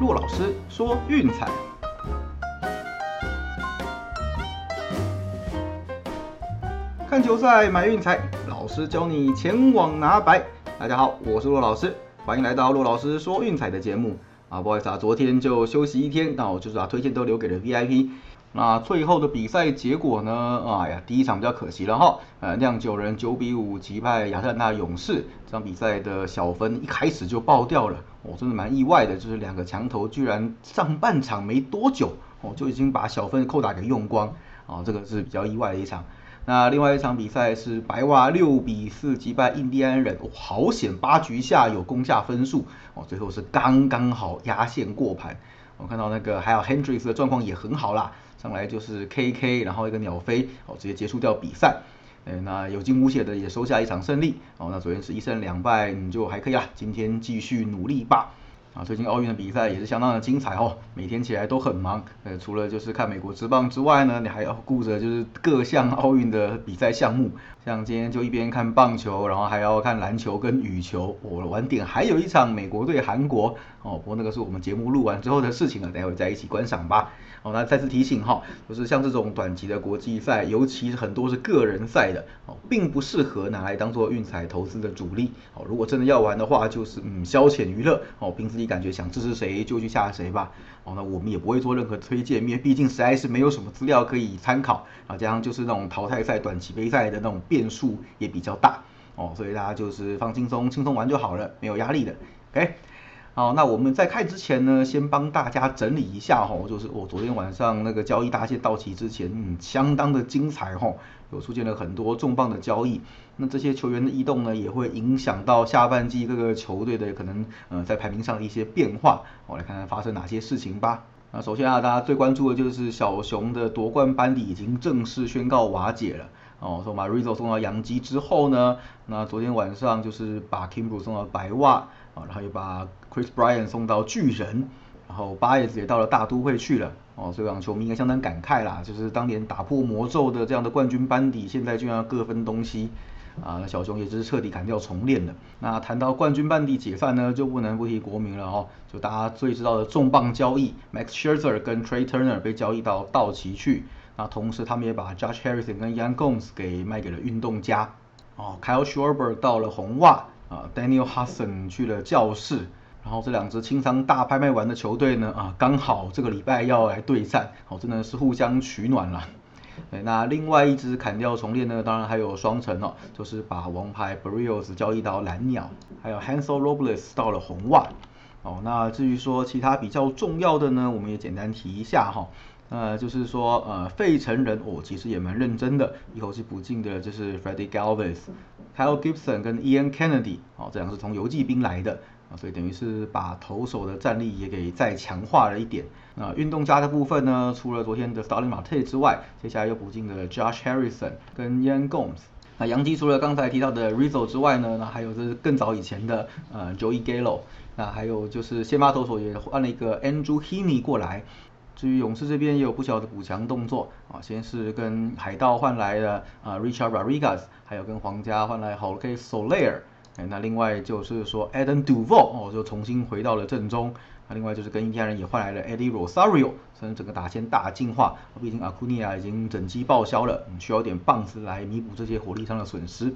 骆老师说运彩，看球赛买运彩，老师教你前往拿白。大家好，我是骆老师，欢迎来到骆老师说运彩的节目啊。不好意思啊，昨天就休息一天，那我就是把推荐都留给了 VIP。那最后的比赛结果呢？哎呀，第一场比较可惜了哈，呃，酿酒人九比五击败亚特兰大勇士，这场比赛的小分一开始就爆掉了，我真的蛮意外的，就是两个强头居然上半场没多久哦就已经把小分扣打给用光，啊，这个是比较意外的一场。那另外一场比赛是白袜六比四击败印第安人，好险八局下有攻下分数，哦，最后是刚刚好压线过盘。我看到那个还有 Hendricks 的状况也很好啦，上来就是 KK，然后一个鸟飞，哦，直接结束掉比赛。哎，那有惊无险的也收下一场胜利，哦，那昨天是一胜两败，你就还可以啦，今天继续努力吧。啊，最近奥运的比赛也是相当的精彩哦，每天起来都很忙。呃，除了就是看美国职棒之外呢，你还要顾着就是各项奥运的比赛项目。像今天就一边看棒球，然后还要看篮球跟羽球。我晚点还有一场美国对韩国哦，不过那个是我们节目录完之后的事情了，待会再一起观赏吧。哦，那再次提醒哈，就是像这种短期的国际赛，尤其是很多是个人赛的哦，并不适合拿来当做运彩投资的主力。哦，如果真的要玩的话，就是嗯消遣娱乐哦，平时你感觉想支持谁就去下谁吧。哦，那我们也不会做任何推荐，因为毕竟实在是没有什么资料可以参考啊。加上就是那种淘汰赛、短期杯赛的那种变数也比较大哦，所以大家就是放轻松，轻松玩就好了，没有压力的。OK。好，那我们在开之前呢，先帮大家整理一下哈，就是我昨天晚上那个交易大限到期之前，嗯，相当的精彩哈，有出现了很多重磅的交易，那这些球员的异动呢，也会影响到下半季各个球队的可能呃在排名上的一些变化，我来看看发生哪些事情吧。那首先啊，大家最关注的就是小熊的夺冠班底已经正式宣告瓦解了。哦，说把 Rizzo 送到洋基之后呢，那昨天晚上就是把 Kimbro 送到白袜，啊，然后又把 Chris b r y a n 送到巨人，然后巴耶子也到了大都会去了。哦，所以让球迷应该相当感慨啦，就是当年打破魔咒的这样的冠军班底，现在居然各分东西。啊，那小熊也就是彻底砍掉重练了。那谈到冠军班底解散呢，就不能不提国民了哦，就大家最知道的重磅交易，Max Scherzer 跟 Trey Turner 被交易到道奇去。那同时，他们也把 Josh Harrison 跟 Young Gomes 给卖给了运动家。哦，Kyle Schwarber 到了红袜，啊，Daniel Hudson 去了教室。然后这两支清仓大拍卖完的球队呢，啊，刚好这个礼拜要来对战，哦，真的是互相取暖了。那另外一支砍掉重练呢，当然还有双城哦，就是把王牌 Brios 交易到蓝鸟，还有 Hansel Robles 到了红袜。哦，那至于说其他比较重要的呢，我们也简单提一下哈。呃，就是说，呃，费城人哦，其实也蛮认真的，一口气补进的就是 Freddie Galvis、Kyle Gibson 跟 Ian Kennedy，哦，这两个是从游击兵来的，啊，所以等于是把投手的战力也给再强化了一点。那运动家的部分呢，除了昨天的 Starling Marte 之外，接下来又补进了 Josh Harrison 跟 Ian Gomes。那洋基除了刚才提到的 Rizzo 之外呢，那还有就是更早以前的呃 Joey Gallo，那还有就是先发投手也换了一个 Andrew Heaney 过来。至于勇士这边也有不小的补强动作啊，先是跟海盗换来的啊 Richard Rodriguez，还有跟皇家换来 Jorge Soler，那另外就是说 Adam Duvall 哦，就重新回到了阵中。那另外就是跟印第安人也换来了 Eddie Rosario，所以整个打线大进化。毕竟 Acuna 已经整机报销了，需要点棒子来弥补这些火力上的损失。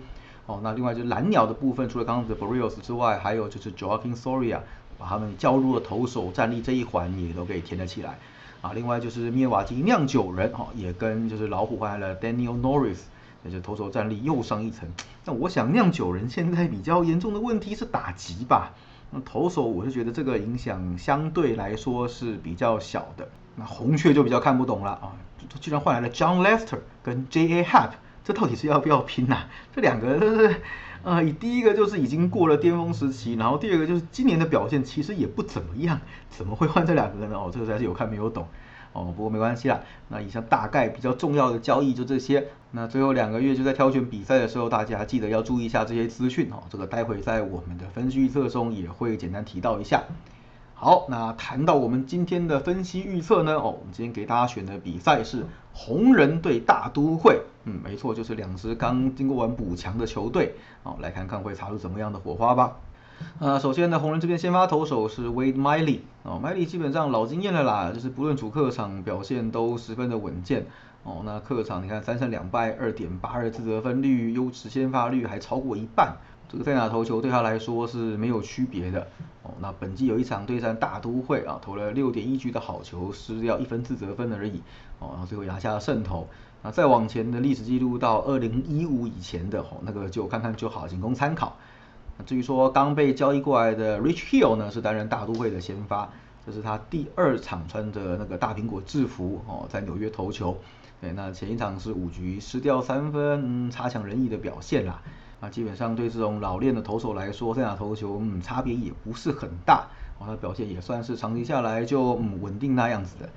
哦，那另外就是蓝鸟的部分，除了刚刚的 Brios 之外，还有就是 Joaquin Soria，把他们交入了投手战力这一环也都给填了起来。啊，另外就是灭瓦基酿酒人哈，也跟就是老虎换来了 Daniel Norris，也就投手战力又上一层。那我想酿酒人现在比较严重的问题是打击吧？那投手我是觉得这个影响相对来说是比较小的。那红雀就比较看不懂了啊，居然换来了 John Lester 跟 J.A. Happ，这到底是要不要拼呐？这两个都是。呃，第一个就是已经过了巅峰时期，然后第二个就是今年的表现其实也不怎么样，怎么会换这两个呢？哦，这个才是有看没有懂。哦，不过没关系啦。那以上大概比较重要的交易就这些。那最后两个月就在挑选比赛的时候，大家记得要注意一下这些资讯哦。这个待会在我们的分析预测中也会简单提到一下。好，那谈到我们今天的分析预测呢？哦，我们今天给大家选的比赛是红人对大都会。嗯，没错，就是两支刚经过完补强的球队。好，来看看会擦出怎么样的火花吧。呃，首先呢，红人这边先发投手是 Wade Miley 哦，Miley 基本上老经验了啦，就是不论主客场表现都十分的稳健哦。那客场你看三胜两败，二点八二自责分率，优质先发率还超过一半，这个在哪投球对他来说是没有区别的哦。那本季有一场对战大都会啊，投了六点一局的好球，失掉一分自责分而已哦，然后最后拿下了胜投。那再往前的历史记录到二零一五以前的哦，那个就看看就好，仅供参考。至于说刚被交易过来的 Rich Hill 呢，是担任大都会的先发，这是他第二场穿着那个大苹果制服哦，在纽约投球。对，那前一场是五局失掉三分，差强人意的表现啦。那基本上对这种老练的投手来说，在哪投球，嗯，差别也不是很大。哦，他表现也算是长期下来就嗯稳定那样子的。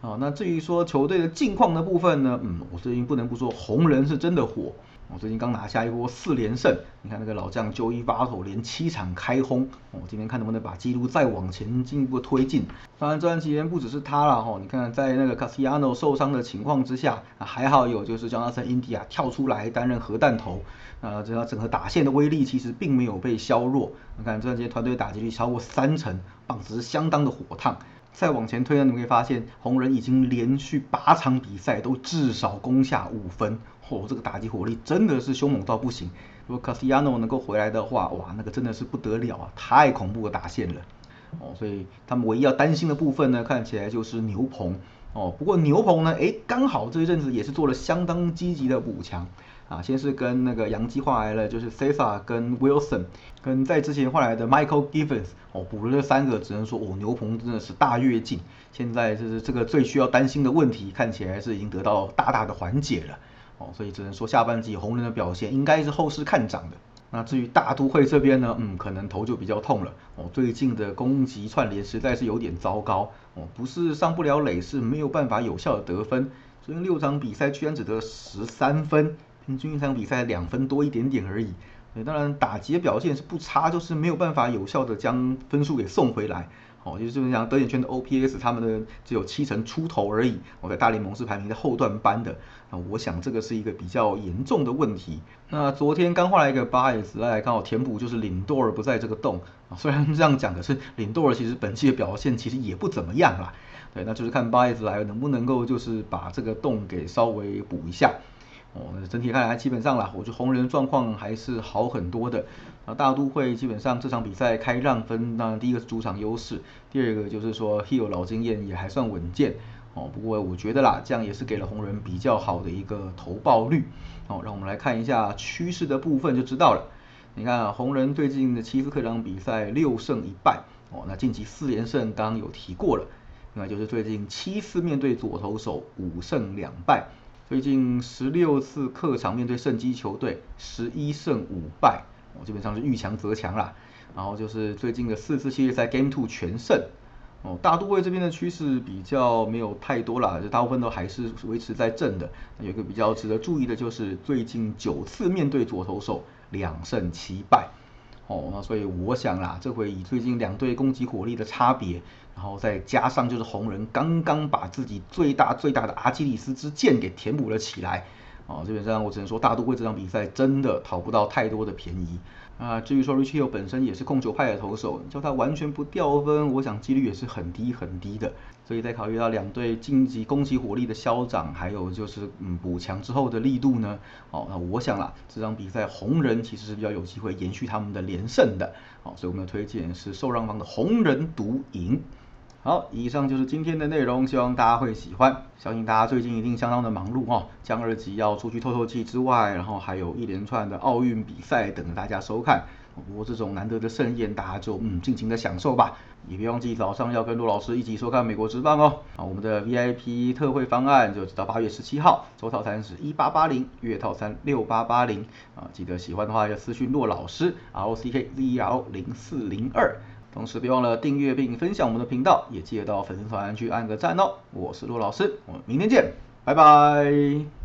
哦，那至于说球队的近况的部分呢，嗯，我最近不能不说红人是真的火。我最近刚拿下一波四连胜，你看那个老将 Joey Votto 连七场开轰，我今天看能不能把记录再往前进一步推进。当然这段期间不只是他了哈，你看在那个 Cassiano 受伤的情况之下，还好有就是 Jonathan India 跳出来担任核弹头，啊，这样整个打线的威力其实并没有被削弱。你看这段时间团队打击率超过三成，棒子是相当的火烫。再往前推呢，你会发现红人已经连续八场比赛都至少攻下五分。哦，这个打击火力真的是凶猛到不行。如果 Cassiano 能够回来的话，哇，那个真的是不得了啊，太恐怖的打线了。哦，所以他们唯一要担心的部分呢，看起来就是牛棚。哦，不过牛棚呢，诶，刚好这一阵子也是做了相当积极的补强。啊，先是跟那个杨基换来了，就是 Cesar 跟 Wilson，跟在之前换来的 Michael Givens，哦，补了这三个，只能说哦，牛棚真的是大跃进。现在就是这个最需要担心的问题，看起来是已经得到大大的缓解了。哦，所以只能说下半季红人的表现应该是后市看涨的。那至于大都会这边呢，嗯，可能头就比较痛了。哦，最近的攻击串联实在是有点糟糕。哦，不是上不了垒，是没有办法有效的得分。最近六场比赛居然只得十三分，平均一场比赛两分多一点点而已。对，当然打击的表现是不差，就是没有办法有效的将分数给送回来。哦，就是就是讲德点圈的 OPS，他们的只有七成出头而已。我在大联盟是排名在后段班的。那我想这个是一个比较严重的问题。那昨天刚换来一个巴尔斯来刚好填补，就是领多尔不在这个洞。啊，虽然这样讲，可是领多尔其实本期的表现其实也不怎么样啦。对，那就是看巴尔斯来能不能够就是把这个洞给稍微补一下。哦，整体看来基本上啦，我觉得红人状况还是好很多的。啊，大都会基本上这场比赛开让分，当然第一个是主场优势，第二个就是说 Hill 老经验也还算稳健。哦，不过我觉得啦，这样也是给了红人比较好的一个投报率。哦，让我们来看一下趋势的部分就知道了。你看红人最近的七次客场比赛六胜一败。哦，那晋级四连胜刚刚有提过了，那就是最近七次面对左投手五胜两败。最近十六次客场面对胜基球队，十一胜五败，哦，基本上是遇强则强啦。然后就是最近的四次系列赛 Game Two 全胜，哦，大都会这边的趋势比较没有太多啦，就大部分都还是维持在正的。有个比较值得注意的就是最近九次面对左投手，两胜七败。哦，那所以我想啦，这回以最近两队攻击火力的差别，然后再加上就是红人刚刚把自己最大最大的阿基里斯之剑给填补了起来，哦，基本上我只能说大都会这场比赛真的讨不到太多的便宜。啊，至于说 Rich Hill 本身也是控球派的投手，叫他完全不掉分，我想几率也是很低很低的。所以在考虑到两队晋级攻击火力的消长，还有就是嗯补强之后的力度呢，哦，那我想啦，这场比赛红人其实是比较有机会延续他们的连胜的。好，所以我们的推荐是受让方的红人独赢。好，以上就是今天的内容，希望大家会喜欢。相信大家最近一定相当的忙碌哦，将二级要出去透透气之外，然后还有一连串的奥运比赛等着大家收看。不过这种难得的盛宴，大家就嗯尽情的享受吧。也别忘记早上要跟陆老师一起收看美国职棒哦。啊，我们的 VIP 特惠方案就直到八月十七号，周套餐是一八八零，月套餐六八八零。啊，记得喜欢的话要私讯骆老师，R O C K Z E R 零四零二。同时别忘了订阅并分享我们的频道，也记得到粉丝团去按个赞哦。我是陆老师，我们明天见，拜拜。